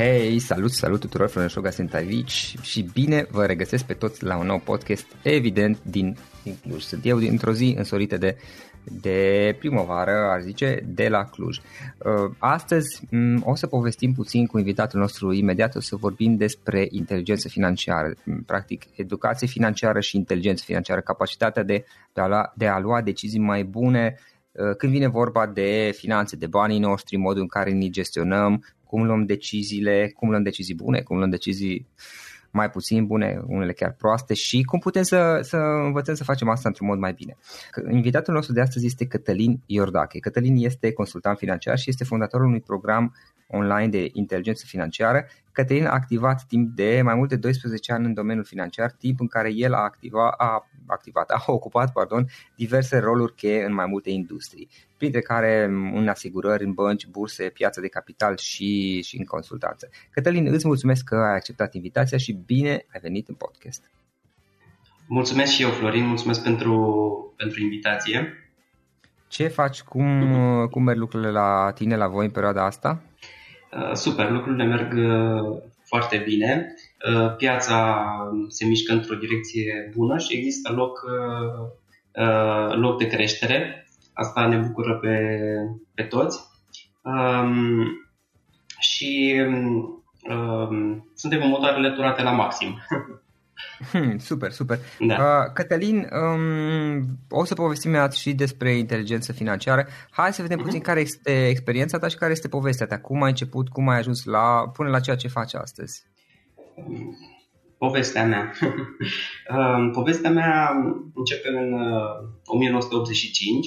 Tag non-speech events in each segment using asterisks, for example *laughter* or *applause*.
Hei, salut, salut tuturor, Florin Șoga sunt aici și bine vă regăsesc pe toți la un nou podcast, evident, din, din Cluj. Sunt eu dintr-o zi însorită de, de primăvară, aș zice, de la Cluj. Uh, astăzi mm, o să povestim puțin cu invitatul nostru imediat, o să vorbim despre inteligență financiară, mm, practic educație financiară și inteligență financiară, capacitatea de, de, a, lua, de a lua decizii mai bune uh, când vine vorba de finanțe, de banii noștri, modul în care ni gestionăm, cum luăm deciziile, cum luăm decizii bune, cum luăm decizii mai puțin bune, unele chiar proaste și cum putem să, să învățăm să facem asta într-un mod mai bine. Invitatul nostru de astăzi este Cătălin Iordache. Cătălin este consultant financiar și este fondatorul unui program online de inteligență financiară. Cătălin a activat timp de mai mult de 12 ani în domeniul financiar, timp în care el a, activa, a activat, a ocupat pardon, diverse roluri cheie în mai multe industrii, printre care în asigurări, în bănci, burse, piață de capital și, și în consultanță. Cătălin, îți mulțumesc că ai acceptat invitația și bine ai venit în podcast. Mulțumesc și eu, Florin, mulțumesc pentru, pentru invitație. Ce faci? Cum, cum merg lucrurile la tine, la voi în perioada asta? Super, lucrurile merg foarte bine. Piața se mișcă într-o direcție bună și există loc, loc de creștere. Asta ne bucură pe, pe toți. Um, și um, suntem în motoarele turate la maxim. *laughs* Hmm, super, super. Da. Uh, Cătălin, um, o să povestim imediat și despre inteligență financiară. Hai să vedem uh-huh. puțin care este experiența ta și care este povestea ta. Cum ai început, cum ai ajuns la, până la ceea ce faci astăzi? Povestea mea. uh, *laughs* povestea mea începe în uh, 1985.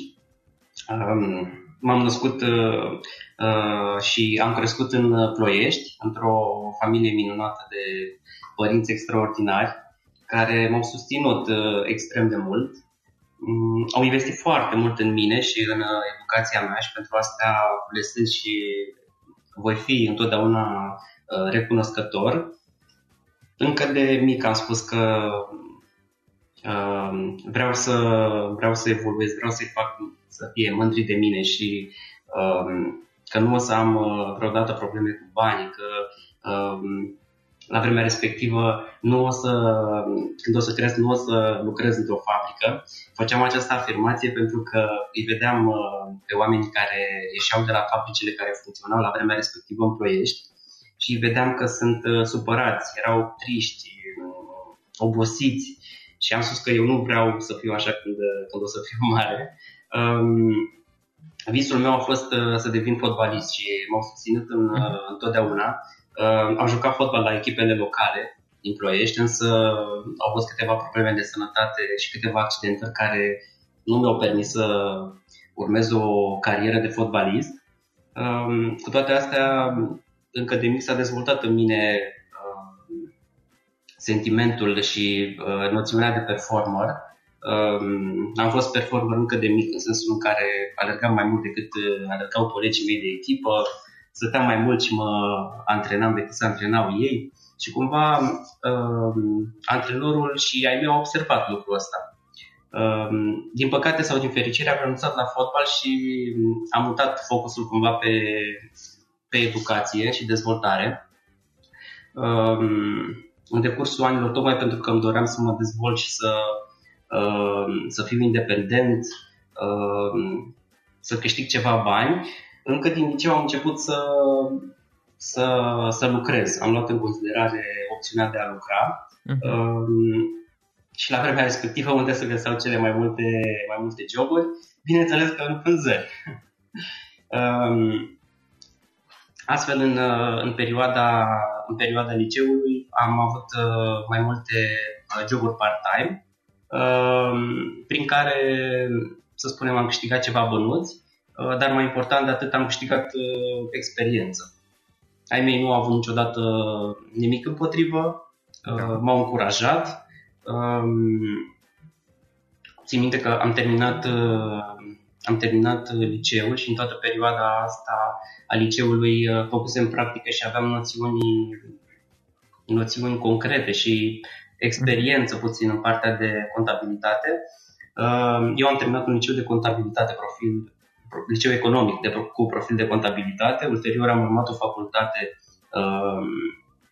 Um, m-am născut uh, uh, și am crescut în Ploiești, într-o familie minunată de părinți extraordinari care m-au susținut uh, extrem de mult. Um, au investit foarte mult în mine și în uh, educația mea și pentru asta le sunt și voi fi întotdeauna uh, recunoscător. Încă de mic am spus că uh, vreau, să, vreau să evoluez, vreau să-i fac să fie mândri de mine și uh, că nu o să am uh, vreodată probleme cu banii, că uh, la vremea respectivă nu o să, când o să cresc, nu o să lucrez într-o fabrică. Făceam această afirmație pentru că îi vedeam uh, pe oameni care ieșeau de la fabricile care funcționau la vremea respectivă în Ploiești și îi vedeam că sunt uh, supărați, erau triști, uh, obosiți și am spus că eu nu vreau să fiu așa când, când o să fiu *laughs* mare. Um, visul meu a fost să devin fotbalist și m-au susținut în, întotdeauna Uh, am jucat fotbal la echipele locale din Ploiești, însă au fost câteva probleme de sănătate și câteva accidente care nu mi-au permis să urmez o carieră de fotbalist. Um, cu toate astea, încă de mic s-a dezvoltat în mine uh, sentimentul și uh, noțiunea de performer. Um, am fost performer încă de mic, în sensul în care alergam mai mult decât alergau colegii mei de echipă, stăteam mai mult și mă antrenam decât să antrenau ei și cumva uh, antrenorul și ai mei au observat lucrul ăsta. Uh, din păcate sau din fericire am renunțat la fotbal și am mutat focusul cumva pe, pe educație și dezvoltare. Uh, în decursul anilor, tocmai pentru că îmi doream să mă dezvolt și să, uh, să fiu independent, uh, să câștig ceva bani, încă din liceu am început să, să, să lucrez. Am luat în considerare opțiunea de a lucra uh-huh. um, și la vremea respectivă unde se găseau cele mai multe, mai multe joburi, bineînțeles că în vânzări. *laughs* um, astfel, în, în, perioada, în perioada liceului am avut uh, mai multe uh, joburi part-time, uh, prin care, să spunem, am câștigat ceva bănuți Uh, dar mai important de atât am câștigat uh, experiență. Ai mei nu au avut niciodată nimic împotrivă, uh, da. m-au încurajat. Um, țin minte că am terminat, am terminat liceul și în toată perioada asta a liceului făcusem practică și aveam noțiuni, noțiuni concrete și experiență puțin în partea de contabilitate. Eu am terminat un liceu de contabilitate profil liceu economic de, cu profil de contabilitate. Ulterior am urmat o facultate uh,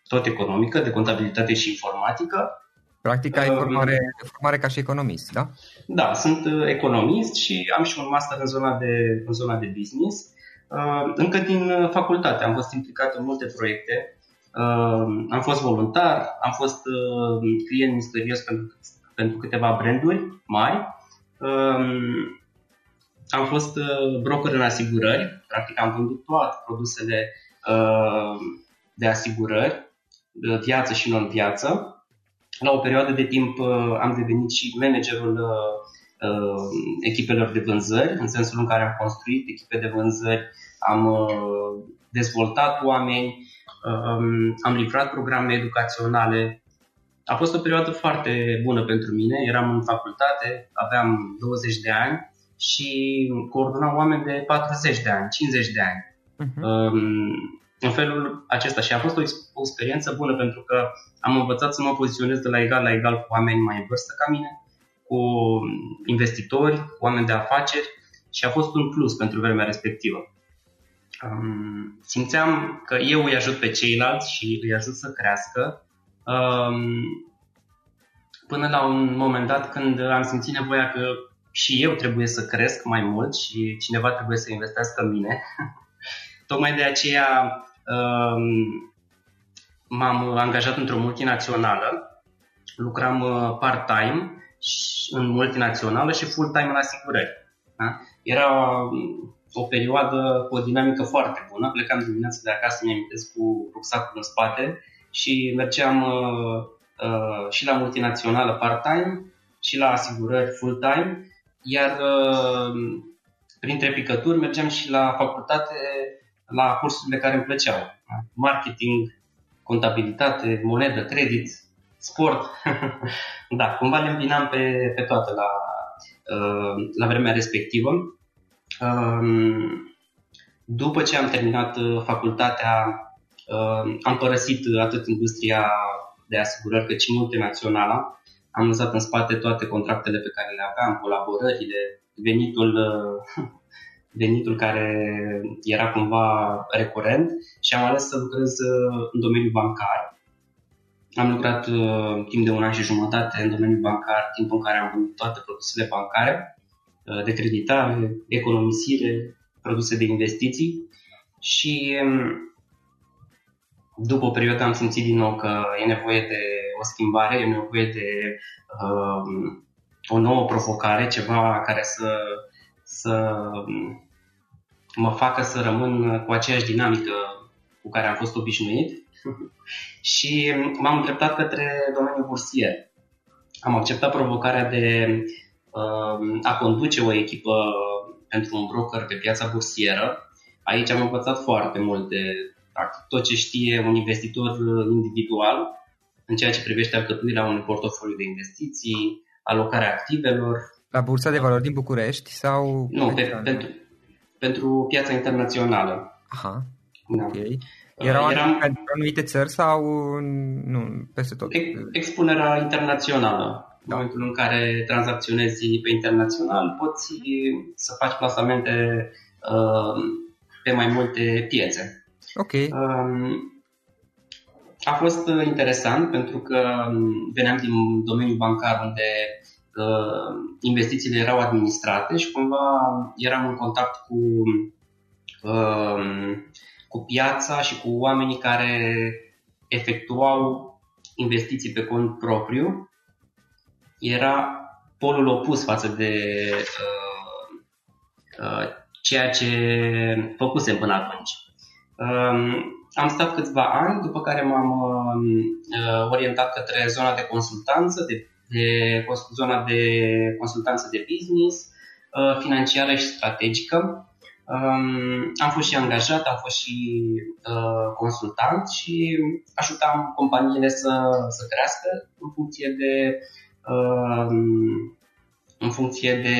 tot economică, de contabilitate și informatică. Practic ai formare, uh, formare ca și economist, da? Da, sunt uh, economist și am și un master în zona de, în zona de business. Uh, încă din uh, facultate am fost implicat în multe proiecte. Uh, am fost voluntar, am fost uh, client misterios pentru, pentru câteva branduri mari. Uh, am fost uh, broker în asigurări, practic am vândut toate produsele uh, de asigurări, de viață și non-viață. La o perioadă de timp uh, am devenit și managerul echipelor de vânzări, în sensul în care am construit echipe de vânzări, am dezvoltat oameni, um, am livrat programe educaționale. A fost o perioadă foarte bună pentru mine, eram în facultate, aveam 20 de ani și coordonam oameni de 40 de ani, 50 de ani. Uh-huh. În felul acesta și a fost o, o experiență bună pentru că am învățat să mă poziționez de la egal la egal cu oameni mai în vârstă ca mine, cu investitori, cu oameni de afaceri și a fost un plus pentru vremea respectivă. Um, simțeam că eu îi ajut pe ceilalți și îi ajut să crească, um, până la un moment dat când am simțit nevoia că și eu trebuie să cresc mai mult și cineva trebuie să investească în mine. *laughs* Tocmai de aceea um, m-am angajat într-o multinațională, lucram uh, part-time în multinațională și full-time în asigurări. Da? Era um, o perioadă cu o dinamică foarte bună. Plecam dimineața de acasă, mi-am cu rucsacul în spate și mergeam uh, uh, și la multinațională part-time și la asigurări full-time, iar uh, printre picături mergeam și la facultate la cursurile care îmi plăceau. Da? Marketing, contabilitate, monedă, credit, sport. *laughs* da, cumva le îmbinam pe, pe toate la, uh, la vremea respectivă. Um, după ce am terminat uh, facultatea, uh, am părăsit atât industria de asigurări cât și multinaționala. Am lăsat în spate toate contractele pe care le aveam, colaborările, venitul, *laughs* venitul care era cumva recurent și am ales să lucrez în domeniul bancar. Am lucrat timp de un an și jumătate în domeniul bancar, timp în care am vândut toate produsele bancare Uh, de creditare, economisire, produse de investiții și um, după o perioadă am simțit din nou că e nevoie de o schimbare, e nevoie de uh, o nouă provocare, ceva care să, să um, mă facă să rămân cu aceeași dinamică cu care am fost obișnuit *laughs* și m-am îndreptat către domeniul bursier. Am acceptat provocarea de Um, a conduce o echipă pentru un broker pe piața bursieră. Aici am învățat foarte multe, practic tot ce știe un investitor individual în ceea ce privește alcătuirea unui portofoliu de investiții, alocarea activelor. La Bursa de Valori din București sau... Nu, pe, pentru, pentru piața internațională. Aha, da. ok. Erau Eram, anumite țări sau nu, peste tot? Expunerea internațională în momentul în care tranzacționezi pe internațional, poți să faci plasamente uh, pe mai multe piețe. Ok. Uh, a fost interesant pentru că veneam din domeniul bancar unde uh, investițiile erau administrate și cumva eram în contact cu, uh, cu piața și cu oamenii care efectuau investiții pe cont propriu era polul opus față de uh, uh, ceea ce făcusem până atunci. Um, am stat câțiva ani, după care m-am uh, orientat către zona de consultanță, de, de zona de consultanță de business, uh, financiară și strategică. Um, am fost și angajat, am fost și uh, consultant și ajutam companiile să, să crească în funcție de Um, în funcție de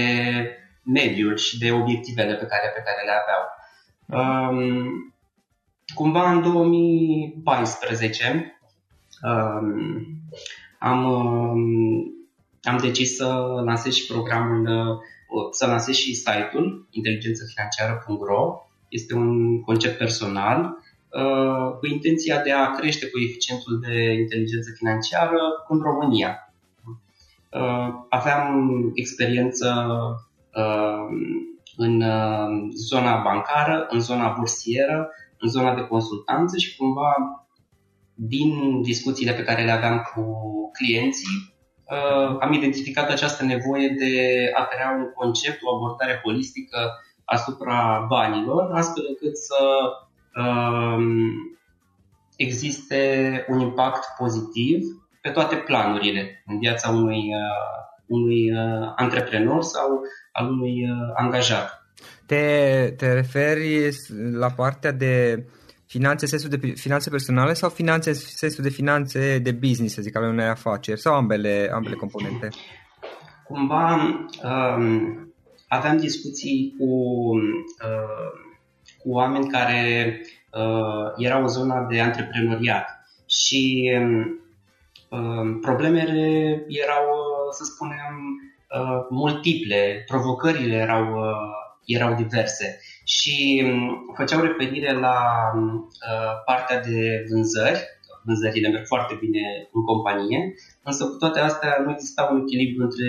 mediul și de obiectivele pe care, pe care le aveau. Um, cumva în 2014 um, am, am decis să lansez și programul, uh, să lansez și site-ul inteligențafinanciară.ro. Este un concept personal uh, cu intenția de a crește coeficientul de inteligență financiară în România. Uh, aveam experiență uh, în uh, zona bancară, în zona bursieră, în zona de consultanță și cumva din discuțiile pe care le aveam cu clienții, am identificat această nevoie de a crea un concept, o abordare holistică asupra banilor, astfel încât să existe un impact pozitiv pe toate planurile în viața unui, uh, unui uh, antreprenor sau al unui uh, angajat. Te, te referi la partea de finanțe sensul de finanțe personale sau finanțe sensul de finanțe de business, să zic, ale unei afaceri sau ambele, ambele componente? Cumva um, aveam discuții cu, uh, cu oameni care uh, erau în zona de antreprenoriat și um, Ehm, problemele erau, să spunem, ehm, multiple, provocările erau, ehm, erau diverse și um, făceau referire la uh, partea de vânzări, vânzările merg foarte bine în companie, însă cu toate astea nu exista un echilibru între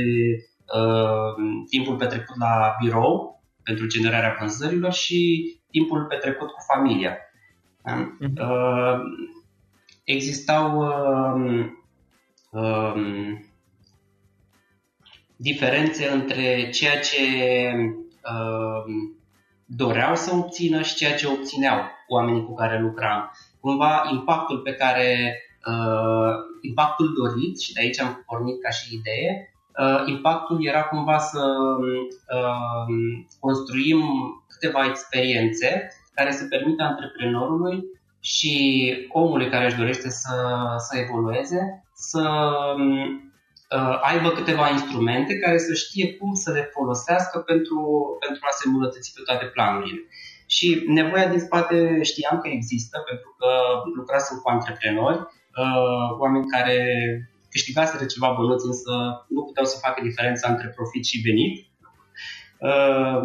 uh, timpul petrecut la birou pentru generarea vânzărilor și timpul petrecut cu familia. Uh-huh. Uh, existau uh, uh, diferențe între ceea ce uh, doreau să obțină și ceea ce obțineau oamenii cu care lucram. Cumva impactul pe care uh, impactul dorit și de aici am pornit ca și idee, uh, impactul era cumva să uh, construim câteva experiențe care să permită antreprenorului și omului care își dorește să, să evolueze să uh, aibă câteva instrumente care să știe cum să le folosească pentru, pentru a se îmbunătăți pe toate planurile. Și nevoia din spate știam că există, pentru că lucrasem cu antreprenori, uh, oameni care câștigaseră ceva bănuți, însă nu puteau să facă diferența între profit și venit. Uh,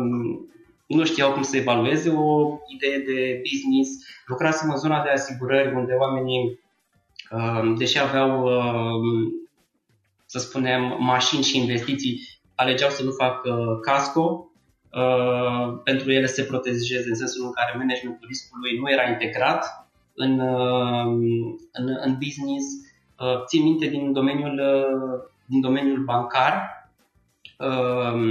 nu știau cum să evalueze o idee de business. Lucrasem în zona de asigurări, unde oamenii, deși aveau să spunem, mașini și investiții alegeau să nu facă casco, uh, pentru ele se protejeze în sensul în care managementul riscului nu era integrat în, uh, în, în business. Uh, țin minte din domeniul, uh, din domeniul bancar, uh,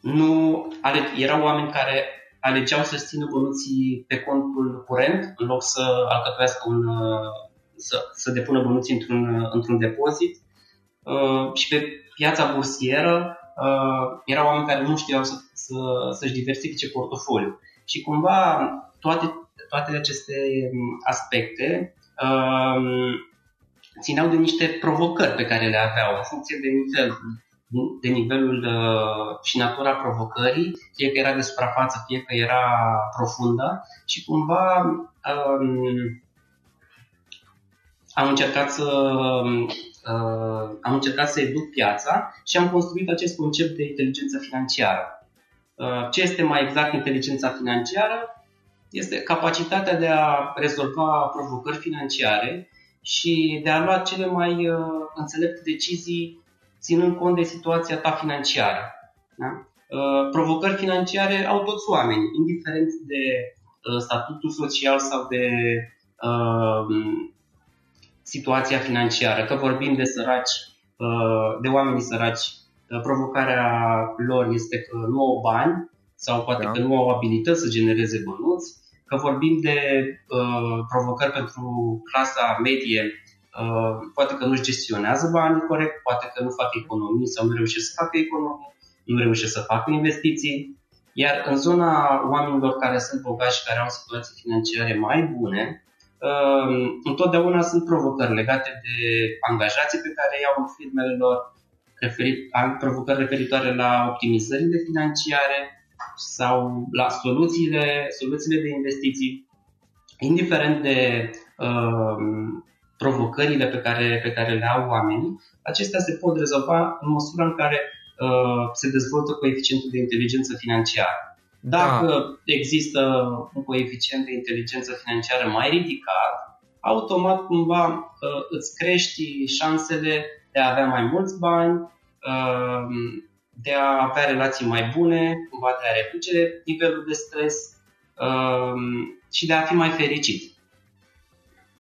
nu ale, erau oameni care alegeau să țină bănuții pe contul curent în loc să alcătuiască un, uh, să, să depună bănuții într-un, într-un depozit. Uh, și pe piața bursieră uh, erau oameni care nu știau să, să, să-și diversifice portofoliul. Și cumva toate, toate aceste aspecte uh, țineau de niște provocări pe care le aveau în funcție de nivel de nivelul uh, și natura provocării, fie că era de suprafață, fie că era profundă și cumva um, am încercat să uh, am încercat să educ piața și am construit acest concept de inteligență financiară. Uh, ce este mai exact inteligența financiară? Este capacitatea de a rezolva provocări financiare și de a lua cele mai uh, înțelepte decizii ținând cont de situația ta financiară. Da? Uh, provocări financiare au toți oamenii, indiferent de uh, statutul social sau de uh, situația financiară, că vorbim de săraci, uh, de oameni săraci, uh, provocarea lor este că nu au bani sau poate da. că nu au abilități să genereze bănuți, că vorbim de uh, provocări pentru clasa medie, uh, poate că nu-și gestionează banii corect, poate că nu fac economii sau nu reușesc să facă economii, nu reușesc să facă investiții. Iar în zona oamenilor care sunt bogați și care au situații financiare mai bune, Ehm, întotdeauna sunt provocări legate de angajații pe care iau în firmele lor, referit, provocări referitoare la optimizările financiare sau la soluțiile, soluțiile de investiții, indiferent de uh, provocările pe care, pe care le au oamenii, acestea se pot rezolva în măsura în care uh, se dezvoltă coeficientul de inteligență financiară. Dacă da. există un coeficient de inteligență financiară mai ridicat, automat cumva uh, îți crești șansele de a avea mai mulți bani, uh, de a avea relații mai bune, cumva de a reduce nivelul de stres uh, și de a fi mai fericit.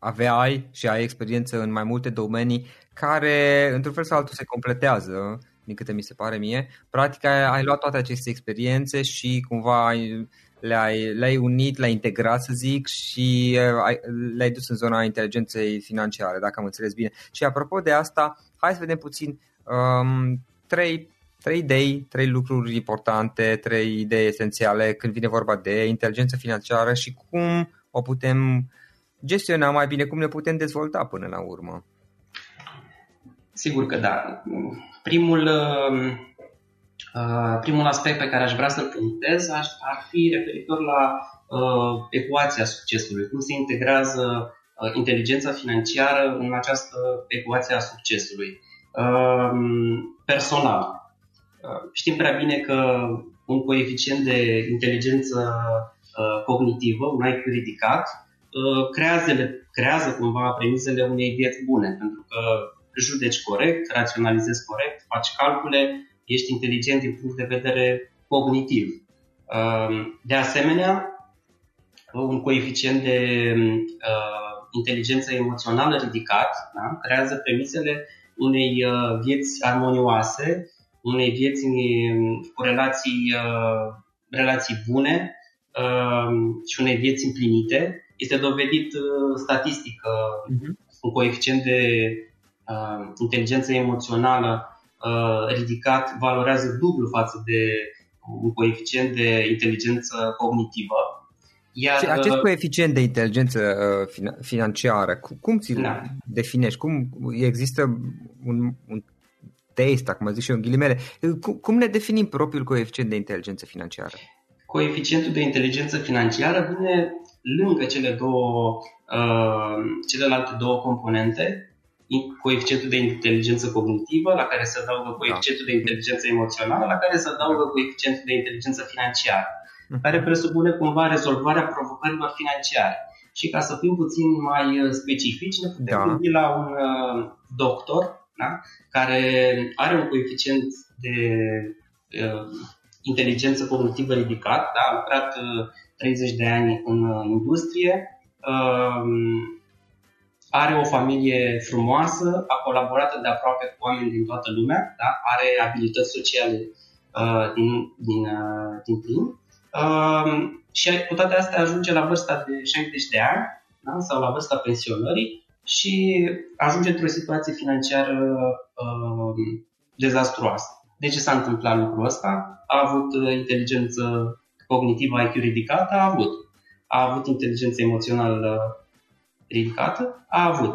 aveai și ai experiență în mai multe domenii, care, într-un fel sau altul, se completează, din câte mi se pare mie. Practic, ai, ai luat toate aceste experiențe și cumva ai, le-ai, le-ai unit, le-ai integrat, să zic, și uh, ai, le-ai dus în zona inteligenței financiare, dacă am înțeles bine. Și apropo de asta, hai să vedem puțin um, trei, trei idei, trei lucruri importante, trei idei esențiale când vine vorba de inteligență financiară și cum o putem gestiona mai bine, cum ne putem dezvolta până la urmă. Sigur că da. Primul, uh, uh, primul aspect pe care aș vrea să-l punctez ar fi referitor la uh, ecuația succesului, cum se integrează inteligența financiară în această ecuație a succesului. Personal, știm prea bine că un coeficient de inteligență cognitivă, un IQ ridicat, creează, creează cumva premisele unei vieți bune, pentru că judeci corect, raționalizezi corect, faci calcule, ești inteligent din punct de vedere cognitiv. Um, de asemenea, un coeficient de uh, inteligență emoțională ridicat da? creează premisele unei uh, vieți armonioase, unei vieți cu relații, uh, relații bune um, și unei vieți împlinite. Este dovedit statistic că uh-huh. un coeficient de uh, inteligență emoțională uh, ridicat valorează dublu față de un coeficient de inteligență cognitivă. Iar, și acest uh, coeficient de inteligență uh, financiară, cum ți-l da. definești? Cum există un, un test, acum zic și eu în ghilimele, cum, cum ne definim propriul coeficient de inteligență financiară? Coeficientul de inteligență financiară vine lângă cele două, uh, celelalte două componente coeficientul de inteligență cognitivă, la care se adaugă coeficientul de inteligență emoțională, la care se adaugă coeficientul de inteligență financiară, mhm. care presupune cumva rezolvarea provocărilor financiare. Și ca să fim puțin mai uh, specifici, ne putem da. gândi la un uh, doctor da? care are un coeficient de uh, inteligență cognitivă ridicat, da? a lucrat uh, 30 de ani în uh, industrie, uh, are o familie frumoasă, a colaborat de aproape cu oameni din toată lumea, da? are abilități sociale uh, din, din, uh, din plin uh, și cu toate astea ajunge la vârsta de 60 de ani da? sau la vârsta pensionării și ajunge într-o situație financiară uh, dezastruoasă. De ce s-a întâmplat lucrul ăsta? A avut uh, inteligență cognitivă IQ ridicată? A avut. A avut inteligență emoțională ridicată, a avut.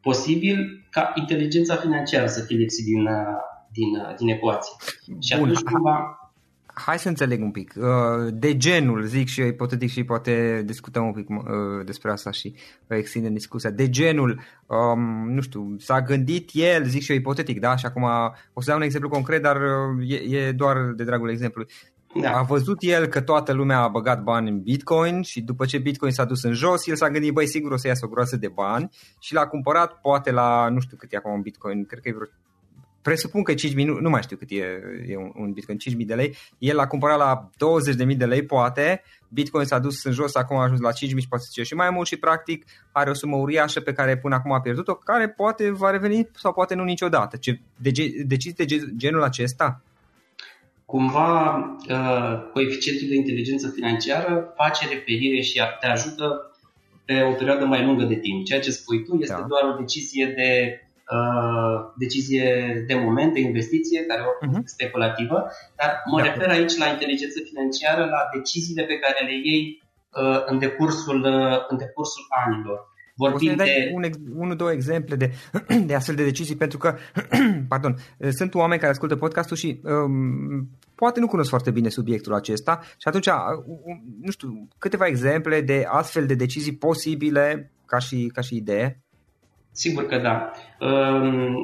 Posibil ca inteligența financiară să fie lipsit din, din, din ecuație. Și Bun. atunci cumva hai să înțeleg un pic. Uh, de genul, zic și eu ipotetic și poate discutăm un pic uh, despre asta și extindem discuția. De genul, um, nu știu, s-a gândit el, zic și eu ipotetic, da? Și acum o să dau un exemplu concret, dar uh, e, e doar de dragul exemplului. Da. A văzut el că toată lumea a băgat bani în Bitcoin și după ce Bitcoin s-a dus în jos, el s-a gândit, băi, sigur o să iasă o groasă de bani și l-a cumpărat poate la, nu știu cât e acum un Bitcoin, cred că e vreo presupun că 5.000, nu, nu mai știu cât e, e un, un Bitcoin, 5.000 de lei, el l-a cumpărat la 20.000 de lei, poate, Bitcoin s-a dus în jos, acum a ajuns la 5.000 și poate să și mai mult și practic are o sumă uriașă pe care până acum a pierdut-o, care poate va reveni sau poate nu niciodată. Ce, de, decizi de genul acesta? Cumva uh, coeficientul de inteligență financiară face referire și te ajută pe o perioadă mai lungă de timp. Ceea ce spui tu este da. doar o decizie de uh, decizie de moment, de investiție, care oricum uh-huh. speculativă, dar mă da. refer aici la inteligență financiară, la deciziile pe care le iei uh, în, decursul, uh, în decursul anilor. Vorbim de... Un, unul, două exemple de, *clears throat* de astfel de decizii, pentru că, *clears throat* pardon, sunt oameni care ascultă podcastul și um, poate nu cunosc foarte bine subiectul acesta și atunci, nu știu, câteva exemple de astfel de decizii posibile ca și, ca și idee? Sigur că da. Um,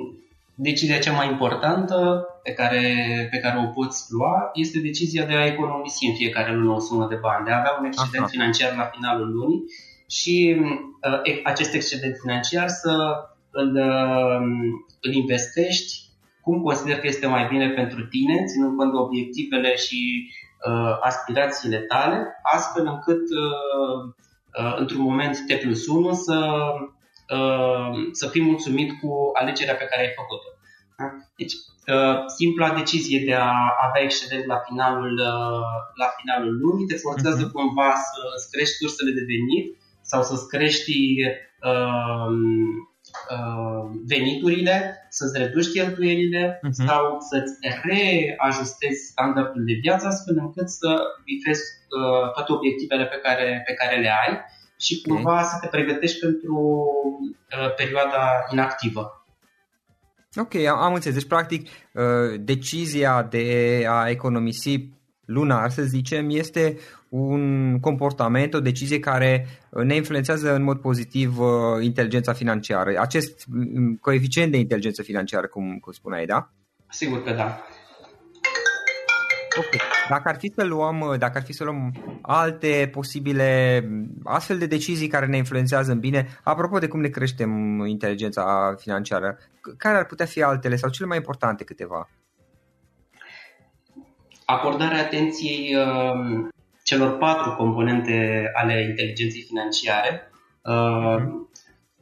decizia cea mai importantă pe care, pe care o poți lua este decizia de a economisi în fiecare lună o sumă de bani, de a avea un excedent Aha. financiar la finalul lunii și uh, acest excedent financiar să îl, uh, îl investești cum consider că este mai bine pentru tine, ținând cont de obiectivele și uh, aspirațiile tale, astfel încât uh, uh, într-un moment T plus 1 să, uh, să fii mulțumit cu alegerea pe care ai făcut-o. Da? Deci, uh, simpla decizie de a avea excedent la finalul, uh, la finalul lunii te forțează uh-huh. cumva să îți crești sursele de venit sau să-ți crești uh, uh, veniturile, să-ți reduci cheltuielile uh-huh. sau să-ți reajustezi standardul de viață astfel încât să bifezi uh, toate obiectivele pe care, pe care le ai și cumva să te pregătești pentru uh, perioada inactivă. Ok, am, am înțeles. Deci, practic, uh, decizia de a economisi lunar, să zicem, este un comportament, o decizie care ne influențează în mod pozitiv uh, inteligența financiară. Acest mm, coeficient de inteligență financiară, cum, cum spuneai, da? Sigur că da. Ok. Dacă ar fi să luăm, dacă ar fi să luăm alte posibile astfel de decizii care ne influențează în bine, apropo de cum ne creștem inteligența financiară, care ar putea fi altele sau cele mai importante câteva? Acordarea atenției uh, celor patru componente ale inteligenței financiare, uh,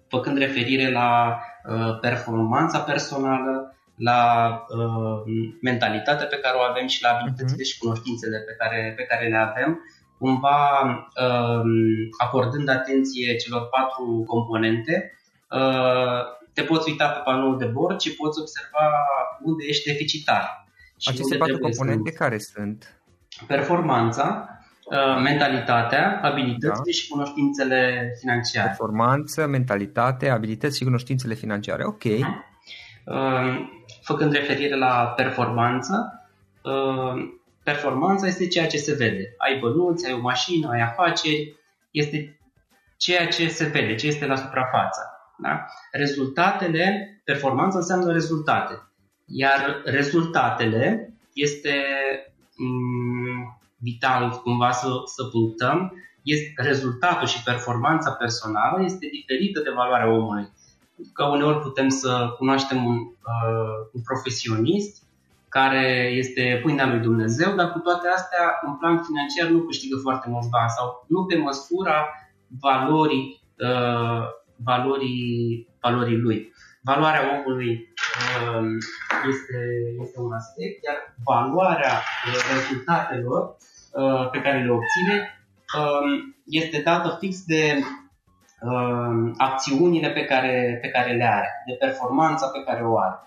făcând referire la uh, performanța personală, la uh, mentalitatea pe care o avem și la abilitățile uh-huh. și cunoștințele pe care, pe care le avem, cumva uh, acordând atenție celor patru componente, uh, te poți uita pe panoul de bord și poți observa unde ești deficitar. Și Aceste patru componente sunt care sunt? Performanța, uh, mentalitatea, abilitățile da. și cunoștințele financiare. Performanță, mentalitate, abilități și cunoștințele financiare. Ok. Uh-huh făcând referire la performanță, uh, performanța este ceea ce se vede. Ai bănuți, ai o mașină, ai afaceri, este ceea ce se vede, ce este la suprafață. Da? Rezultatele, performanța înseamnă rezultate. Iar rezultatele este mm, vital cumva să, să punctăm, este, rezultatul și performanța personală este diferită de valoarea omului că uneori putem să cunoaștem un, uh, un profesionist care este pâinea lui Dumnezeu, dar cu toate astea, în plan financiar, nu câștigă foarte mulți bani sau nu pe măsura valorii, uh, valorii, valorii lui. Valoarea omului uh, este, este un aspect, iar valoarea uh, rezultatelor uh, pe care le obține uh, este dată fix de uh, acțiunile pe care, pe care le are, de performanța pe care o are.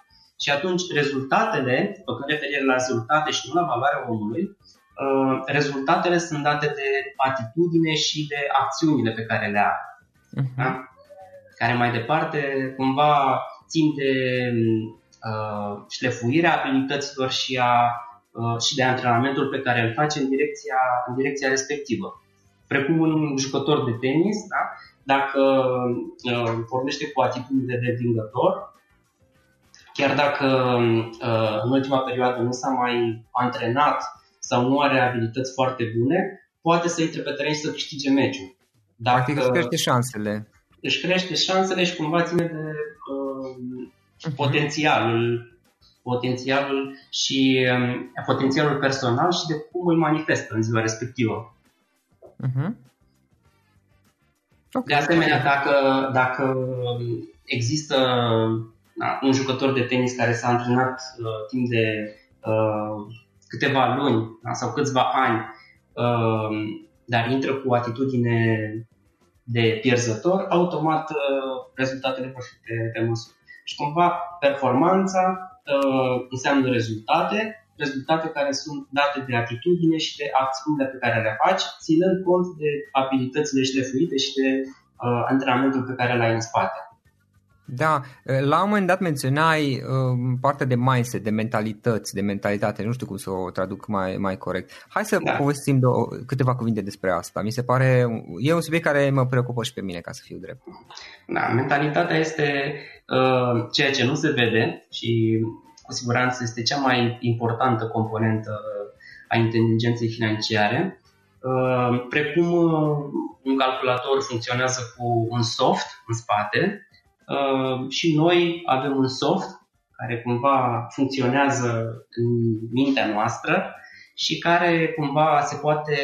Și atunci rezultatele, făcând referire la rezultate și nu la valoarea omului, uh, rezultatele sunt date de atitudine și de acțiunile pe care le are. Uh-huh. Da? Care mai departe cumva țin de uh, șlefuirea abilităților și, a, uh, și de antrenamentul pe care îl face în direcția, în direcția respectivă. Precum un jucător de tenis, da? dacă uh, pornește cu atitudine de vingător, chiar dacă uh, în ultima perioadă nu s-a mai antrenat sau nu are abilități foarte bune, poate să intre pe teren și să câștige meciul. Dacă Practic își crește șansele. Își crește șansele și cumva ține de uh, uh-huh. potențialul potențialul și um, potențialul personal și de cum îl manifestă în ziua respectivă. Uh-huh. Okay. De asemenea, dacă, dacă există da, un jucător de tenis care s-a antrenat uh, timp de uh, câteva luni da, sau câțiva ani, uh, dar intră cu atitudine de pierzător, automat uh, rezultatele vor fi pe, pe măsură. Și cumva performanța uh, înseamnă rezultate, rezultate care sunt date de atitudine și de acțiunile pe care le faci, ținând cont de abilitățile șlefuite și de uh, antrenamentul pe care l-ai în spate. Da, la un moment dat menționai uh, partea de mindset, de mentalități, de mentalitate, nu știu cum să o traduc mai, mai corect. Hai să da. povestim de o, câteva cuvinte despre asta. Mi se pare, e un subiect care mă preocupă și pe mine, ca să fiu drept. Da, mentalitatea este uh, ceea ce nu se vede și cu siguranță este cea mai importantă componentă a inteligenței financiare. Uh, precum uh, un calculator funcționează cu un soft în spate, uh, și noi avem un soft care cumva funcționează în mintea noastră și care cumva se poate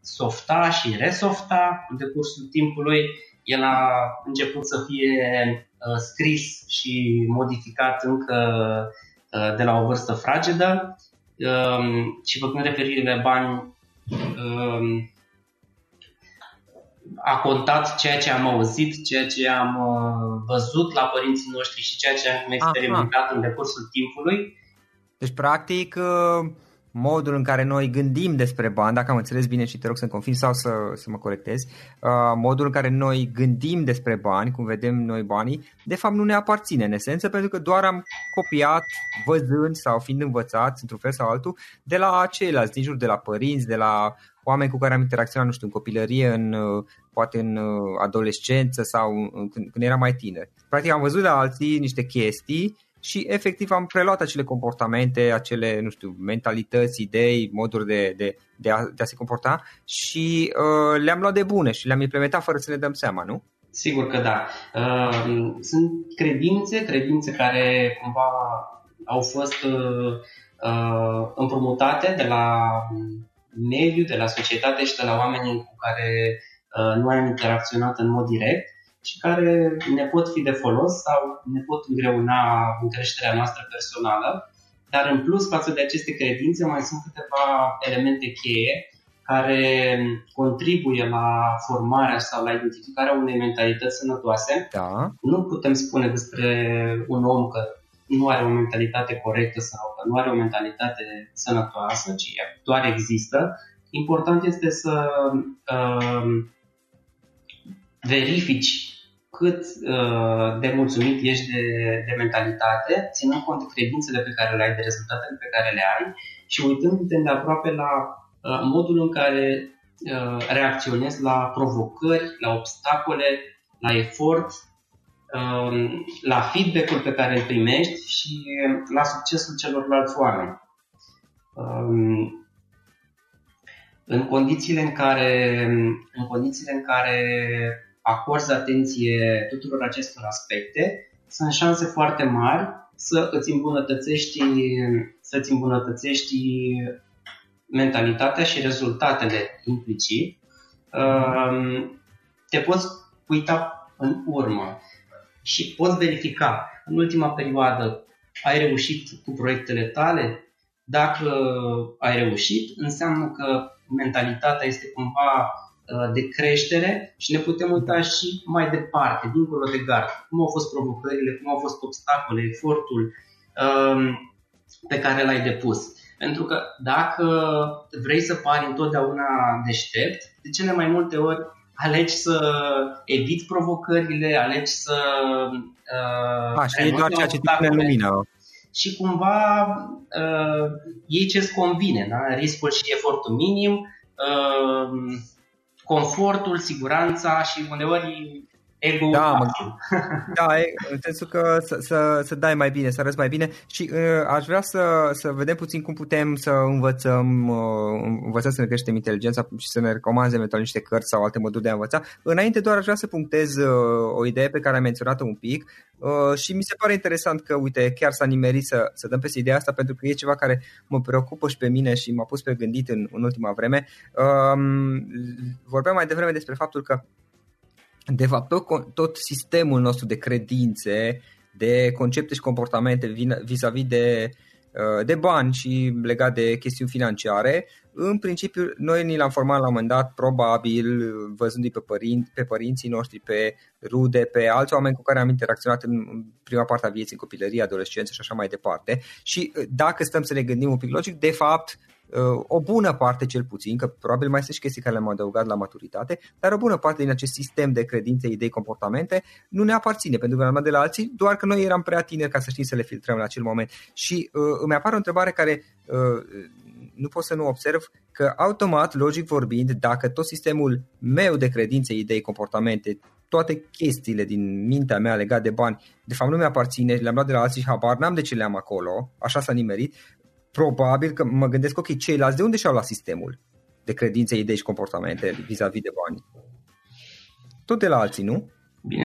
softa și resofta în decursul timpului. El a început să fie Uh, scris și modificat încă uh, de la o vârstă fragedă um, și făcând referire la bani um, a contat ceea ce am auzit, ceea ce am uh, văzut la părinții noștri și ceea ce am experimentat Aha. în decursul timpului. Deci, practic, modul în care noi gândim despre bani, dacă am înțeles bine și te rog să-mi confirm sau să, să mă corectez, uh, modul în care noi gândim despre bani, cum vedem noi banii, de fapt nu ne aparține în esență, pentru că doar am copiat, văzând sau fiind învățați într-un fel sau altul, de la ceilalți, din jur, de la părinți, de la oameni cu care am interacționat, nu știu, în copilărie, în, uh, poate în uh, adolescență sau când, când eram mai tineri. Practic am văzut la alții niște chestii și efectiv am preluat acele comportamente, acele, nu știu, mentalități, idei, moduri de, de, de, a, de a se comporta și uh, le-am luat de bune și le-am implementat fără să ne dăm seama, nu? Sigur că da. Uh, sunt credințe, credințe care cumva au fost uh, uh, împrumutate de la mediu, de la societate și de la oamenii cu care uh, nu am interacționat în mod direct și care ne pot fi de folos sau ne pot îngreuna în creșterea noastră personală. Dar în plus, față de aceste credințe, mai sunt câteva elemente cheie care contribuie la formarea sau la identificarea unei mentalități sănătoase. Da. Nu putem spune despre un om că nu are o mentalitate corectă sau că nu are o mentalitate sănătoasă, ci doar există. Important este să uh, verifici cât uh, de mulțumit ești de, de mentalitate, ținând cont de credințele pe care le ai, de rezultatele pe care le ai și uitându-te de aproape la uh, modul în care uh, reacționezi la provocări, la obstacole, la efort, uh, la feedback-ul pe care îl primești și la succesul celorlalți oameni. Uh, în condițiile în care, în condițiile în care acorzi atenție tuturor acestor aspecte, sunt șanse foarte mari să îți îmbunătățești, să-ți îmbunătățești mentalitatea și rezultatele implicit. Um, te poți uita în urmă și poți verifica în ultima perioadă ai reușit cu proiectele tale? Dacă ai reușit, înseamnă că mentalitatea este cumva Uh, de creștere și ne putem uita și mai departe, dincolo de gard. Cum au fost provocările, cum au fost obstacole, efortul um, pe care l-ai depus. Pentru că dacă vrei să pari întotdeauna deștept, de cele mai multe ori alegi să eviți provocările, alegi să... Uh, A, și doar ceea ce te pune în lumină. Și cumva uh, iei ce-ți convine, da? riscul și efortul minim, uh, confortul, siguranța și uneori ego da, mă, da, e, în sensul că să, să, să dai mai bine, să arăți mai bine și uh, aș vrea să, să vedem puțin cum putem să învățăm, uh, învățăm să ne creștem inteligența și să ne recomande eventual niște cărți sau alte moduri de a învăța. Înainte doar aș vrea să punctez uh, o idee pe care am menționat-o un pic uh, și mi se pare interesant că, uite, chiar s-a nimerit să, să dăm peste ideea asta pentru că e ceva care mă preocupă și pe mine și m-a pus pe gândit în, în ultima vreme. Uh, vorbeam mai devreme despre faptul că de fapt, tot, tot sistemul nostru de credințe, de concepte și comportamente vis-a-vis de, uh, de bani și legat de chestiuni financiare, în principiu, noi ni l-am format la un moment dat, probabil, văzându-i pe, părinți, pe părinții noștri, pe rude, pe alți oameni cu care am interacționat în prima parte a vieții, în copilărie, adolescență și așa mai departe. Și uh, dacă stăm să ne gândim un pic logic, de fapt, o bună parte cel puțin, că probabil mai sunt și chestii care le-am adăugat la maturitate, dar o bună parte din acest sistem de credințe, idei, comportamente nu ne aparține, pentru că am de la alții, doar că noi eram prea tineri ca să știm să le filtrăm la acel moment. Și uh, îmi apare o întrebare care uh, nu pot să nu observ că automat, logic vorbind, dacă tot sistemul meu de credințe, idei, comportamente, toate chestiile din mintea mea legate de bani, de fapt nu mi-aparține, le-am luat de la alții și habar n-am de ce le am acolo, așa s-a nimerit, probabil că mă gândesc, ok, ceilalți de unde și-au luat sistemul de credințe, idei și comportamente vis-a-vis de bani? Tot de la alții, nu?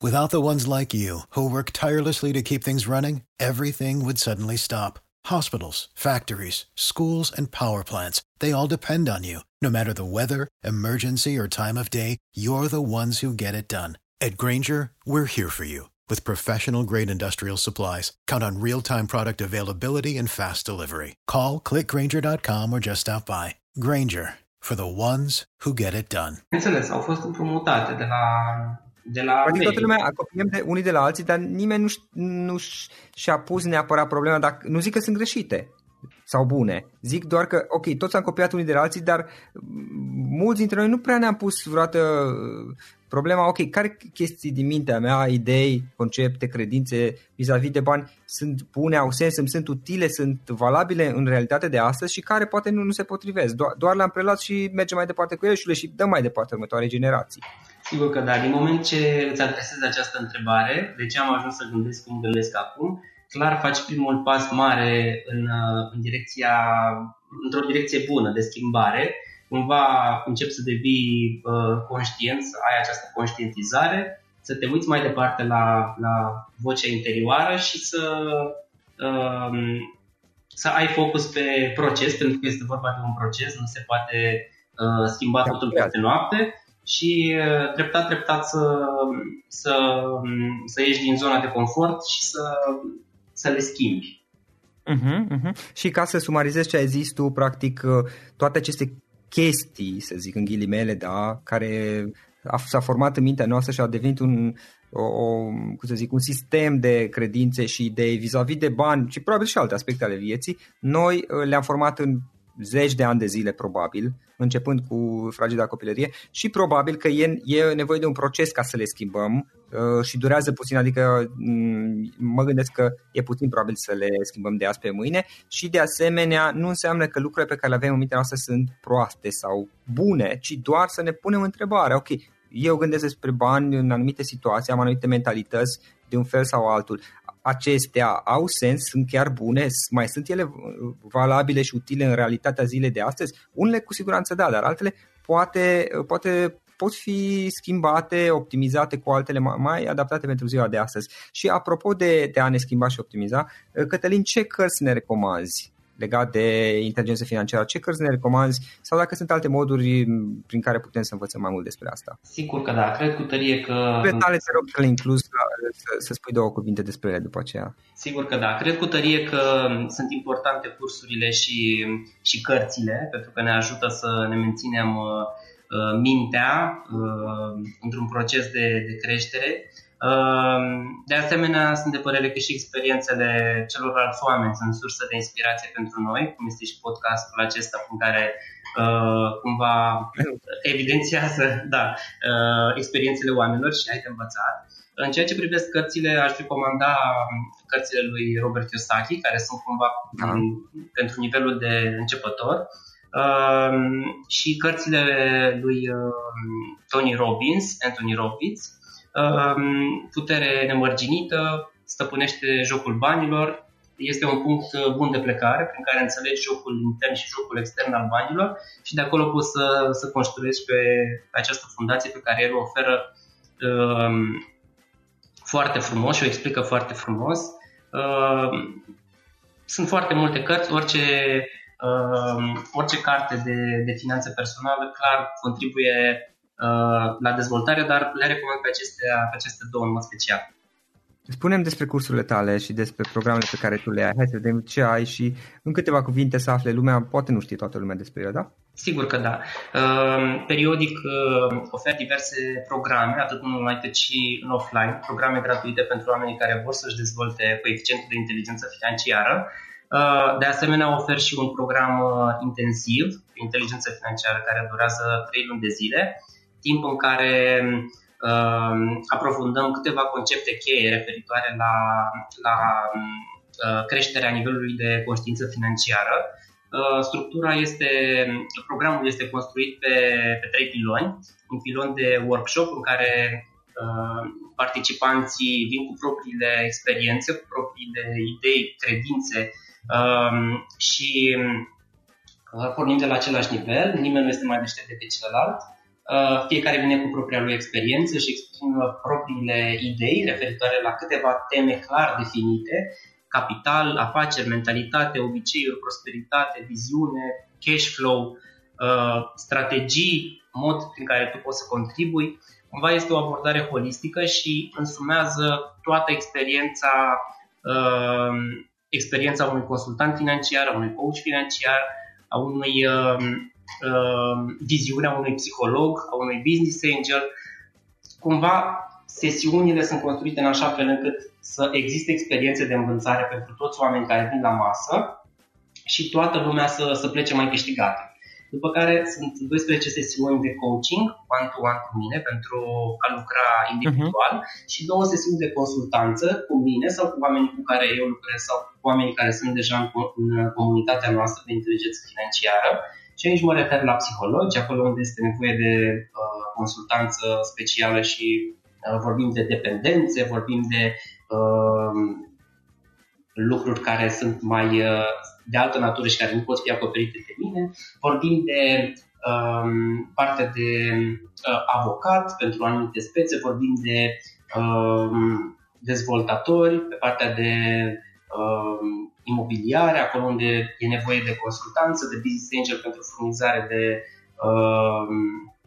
Without the ones like you, who work tirelessly to keep things running, everything would suddenly stop. Hospitals, factories, schools, and power plants, they all depend on you. No matter the weather, emergency, or time of day, you're the ones who get it done. At Granger, we're here for you with professional grade industrial supplies, count on real time product availability and fast delivery. Call clickgranger.com or just stop by. Granger for the ones who get it done. Înțeles, au fost împrumutate de la de la Practic toată lumea acopiem de unii de la alții, dar nimeni nu, nu și-a pus neapărat problema, dacă, nu zic că sunt greșite, sau bune. Zic doar că, ok, toți am copiat unii de la alții, dar mulți dintre noi nu prea ne-am pus vreodată uh, problema, ok, care chestii din mintea mea, idei, concepte, credințe vis-a-vis de bani sunt bune, au sens, îmi sunt utile, sunt valabile în realitate de astăzi și care poate nu, nu se potrivesc. Do- doar le-am preluat și mergem mai departe cu ele și le și dăm mai departe următoare generații. Sigur că da. Din moment ce îți adresezi această întrebare, de ce am ajuns să gândesc cum gândesc acum, clar faci primul pas mare în, în direcția, într-o direcție bună de schimbare. Cumva încep să devii uh, conștient, să ai această conștientizare, să te uiți mai departe la, la vocea interioară și să, uh, să ai focus pe proces, pentru că este vorba de un proces, nu se poate uh, schimba totul peste noapte și uh, treptat, treptat să, să, să ieși din zona de confort și să, să le schimbi. Uh-huh, uh-huh. Și ca să sumarizez ce ai zis tu, practic, uh, toate aceste chestii, să zic în ghilimele, da, care a, s-a format în mintea noastră și a devenit un, o, o, cum să zic, un sistem de credințe și idei vis-a-vis de bani și probabil și alte aspecte ale vieții, noi uh, le-am format în zeci de ani de zile probabil, începând cu fragida copilărie și probabil că e, e nevoie de un proces ca să le schimbăm uh, și durează puțin, adică mm, mă gândesc că e puțin probabil să le schimbăm de azi pe mâine și de asemenea nu înseamnă că lucrurile pe care le avem în mintea noastră sunt proaste sau bune, ci doar să ne punem întrebarea, ok, eu gândesc despre bani în anumite situații, am anumite mentalități de un fel sau altul acestea au sens, sunt chiar bune, mai sunt ele valabile și utile în realitatea zilei de astăzi? Unele cu siguranță da, dar altele poate, poate pot fi schimbate, optimizate cu altele mai adaptate pentru ziua de astăzi. Și apropo de, de a ne schimba și optimiza, Cătălin, ce cărți ne recomanzi legat de inteligență financiară. Ce cărți ne recomanzi sau dacă sunt alte moduri prin care putem să învățăm mai mult despre asta? Sigur că da, cred cu tărie că... Pe tale te rog să le inclus, să, să spui două cuvinte despre ele după aceea. Sigur că da, cred cu tărie că sunt importante cursurile și, și cărțile pentru că ne ajută să ne menținem uh, uh, mintea uh, într-un proces de, de creștere de asemenea, sunt de părere că și experiențele celorlalți oameni sunt sursă de inspirație pentru noi, cum este și podcastul acesta în care uh, cumva *laughs* evidențiază da, uh, experiențele oamenilor și ai de învățat. În ceea ce privesc cărțile, aș recomanda cărțile lui Robert Kiyosaki, care sunt cumva da. pentru nivelul de începător, uh, și cărțile lui uh, Tony Robbins, Anthony Robbins, putere nemărginită, stăpânește jocul banilor, este un punct uh, bun de plecare prin care înțelegi jocul intern și jocul extern al banilor și de acolo poți să, să construiești pe, pe această fundație pe care el o oferă um, foarte frumos și o explică foarte frumos. Um, sunt foarte multe cărți, orice, um, orice carte de, de finanțe personală clar contribuie Uh, la dezvoltare, dar le recomand pe acestea, pe aceste două în mod special. Spunem despre cursurile tale și despre programele pe care tu le ai. Hai să vedem ce ai și în câteva cuvinte să afle lumea. Poate nu știe toată lumea despre ele, da? Sigur că da. Uh, periodic uh, ofer diverse programe, atât în online cât și în offline, programe gratuite pentru oamenii care vor să-și dezvolte coeficientul de inteligență financiară. De asemenea, ofer și un program intensiv, inteligență financiară, care durează 3 luni de zile, timp în care uh, aprofundăm câteva concepte cheie referitoare la, la uh, creșterea nivelului de conștiință financiară. Uh, structura este, programul este construit pe, pe trei piloni. Un pilon de workshop în care uh, participanții vin cu propriile experiențe, cu propriile idei, credințe uh, și uh, pornim de la același nivel, nimeni nu este mai deștept decât celălalt. Uh, fiecare vine cu propria lui experiență și exprimă propriile idei referitoare la câteva teme clar definite, capital, afaceri, mentalitate, obiceiuri, prosperitate, viziune, cash flow, uh, strategii, mod prin care tu poți să contribui. Cumva este o abordare holistică și însumează toată experiența uh, experiența unui consultant financiar, a unui coach financiar, a unui uh, viziunea unui psiholog, a unui business angel. Cumva sesiunile sunt construite în așa fel încât să existe experiențe de învățare pentru toți oamenii care vin la masă și toată lumea să, să plece mai câștigată. După care sunt 12 sesiuni de coaching, one-to-one cu mine, pentru a lucra individual uh-huh. și două sesiuni de consultanță cu mine sau cu oamenii cu care eu lucrez sau cu oamenii care sunt deja în, în comunitatea noastră de inteligență financiară. Și aici mă refer la psihologi, acolo unde este nevoie de uh, consultanță specială și uh, vorbim de dependențe, vorbim de uh, lucruri care sunt mai uh, de altă natură și care nu pot fi acoperite de mine. Vorbim de um, partea de uh, avocat pentru anumite spețe, vorbim de um, dezvoltatori pe partea de um, imobiliare, acolo unde e nevoie de consultanță, de business angel pentru furnizare de um,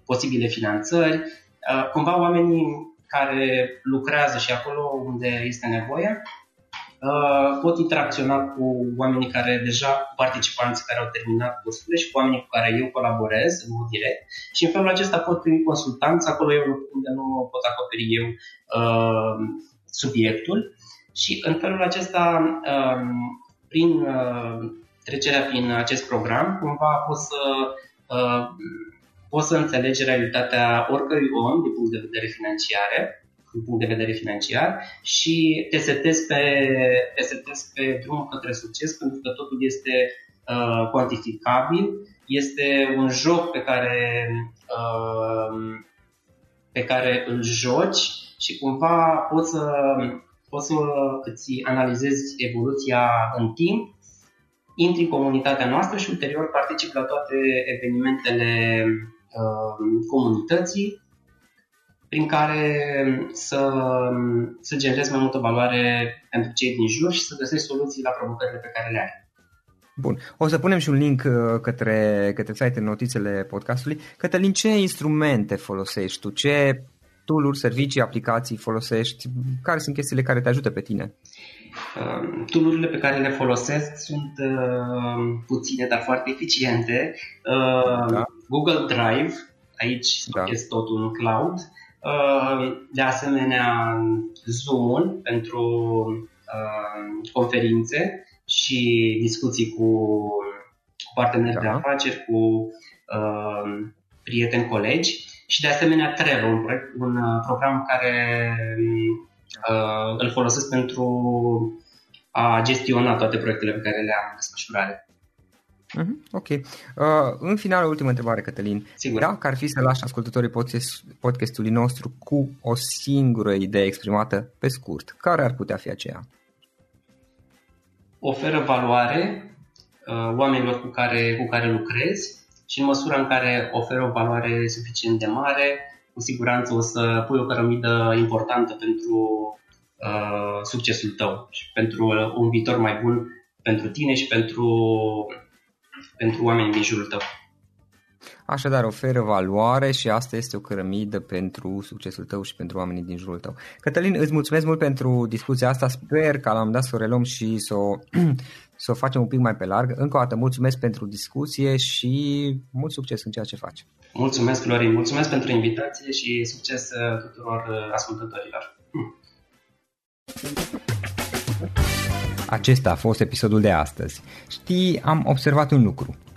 posibile finanțări. Uh, cumva oamenii care lucrează și acolo unde este nevoie Uh, pot interacționa cu oamenii care deja, cu participanții care au terminat cursurile și cu oamenii cu care eu colaborez în mod direct și în felul acesta pot primi consultanță acolo eu unde nu pot acoperi eu uh, subiectul și în felul acesta uh, prin uh, trecerea prin acest program cumva pot să uh, poți să înțelegi realitatea oricărui om din punct de vedere financiare din punct de vedere financiar și te setezi pe, te setezi pe drumul către succes pentru că totul este uh, cuantificabil, este un joc pe care, uh, pe care îl joci și cumva poți să, poți să îți analizezi evoluția în timp intri în comunitatea noastră și ulterior participi la toate evenimentele uh, comunității prin care să, să generezi mai multă valoare pentru cei din jur și să găsești soluții la provocările pe care le ai. Bun. O să punem și un link uh, către, către site în notițele podcastului. Cătălin, ce instrumente folosești tu? Ce tool servicii, aplicații folosești? Care sunt chestiile care te ajută pe tine? Uh, tool pe care le folosesc sunt uh, puține, dar foarte eficiente. Uh, da. Google Drive, aici da. este totul în cloud. Uh, de asemenea, Zoom-ul pentru uh, conferințe și discuții cu parteneri da. de afaceri, cu uh, prieteni, colegi și de asemenea Trello, un, proiect, un program care îl folosesc pentru a gestiona toate proiectele pe care le am în desfășurare. Uh-huh, ok. Uh, în final, ultima întrebare, Cătălin. Sigur. Dacă ar fi să lași ascultătorii podcast, podcastului nostru cu o singură idee exprimată pe scurt, care ar putea fi aceea? Oferă valoare uh, oamenilor cu care, cu care lucrezi și în măsura în care oferă o valoare suficient de mare, cu siguranță o să pui o cărămidă importantă pentru uh, succesul tău și pentru un viitor mai bun pentru tine și pentru pentru oamenii din jurul tău. Așadar, oferă valoare și asta este o cărămidă pentru succesul tău și pentru oamenii din jurul tău. Cătălin, îți mulțumesc mult pentru discuția asta. Sper că l-am dat să o reluăm și să o, *clears throat* să o facem un pic mai pe larg. Încă o dată, mulțumesc pentru discuție și mult succes în ceea ce faci. Mulțumesc, Florin. Mulțumesc pentru invitație și succes uh, tuturor uh, ascultătorilor. Hm. Acesta a fost episodul de astăzi. Știi, am observat un lucru.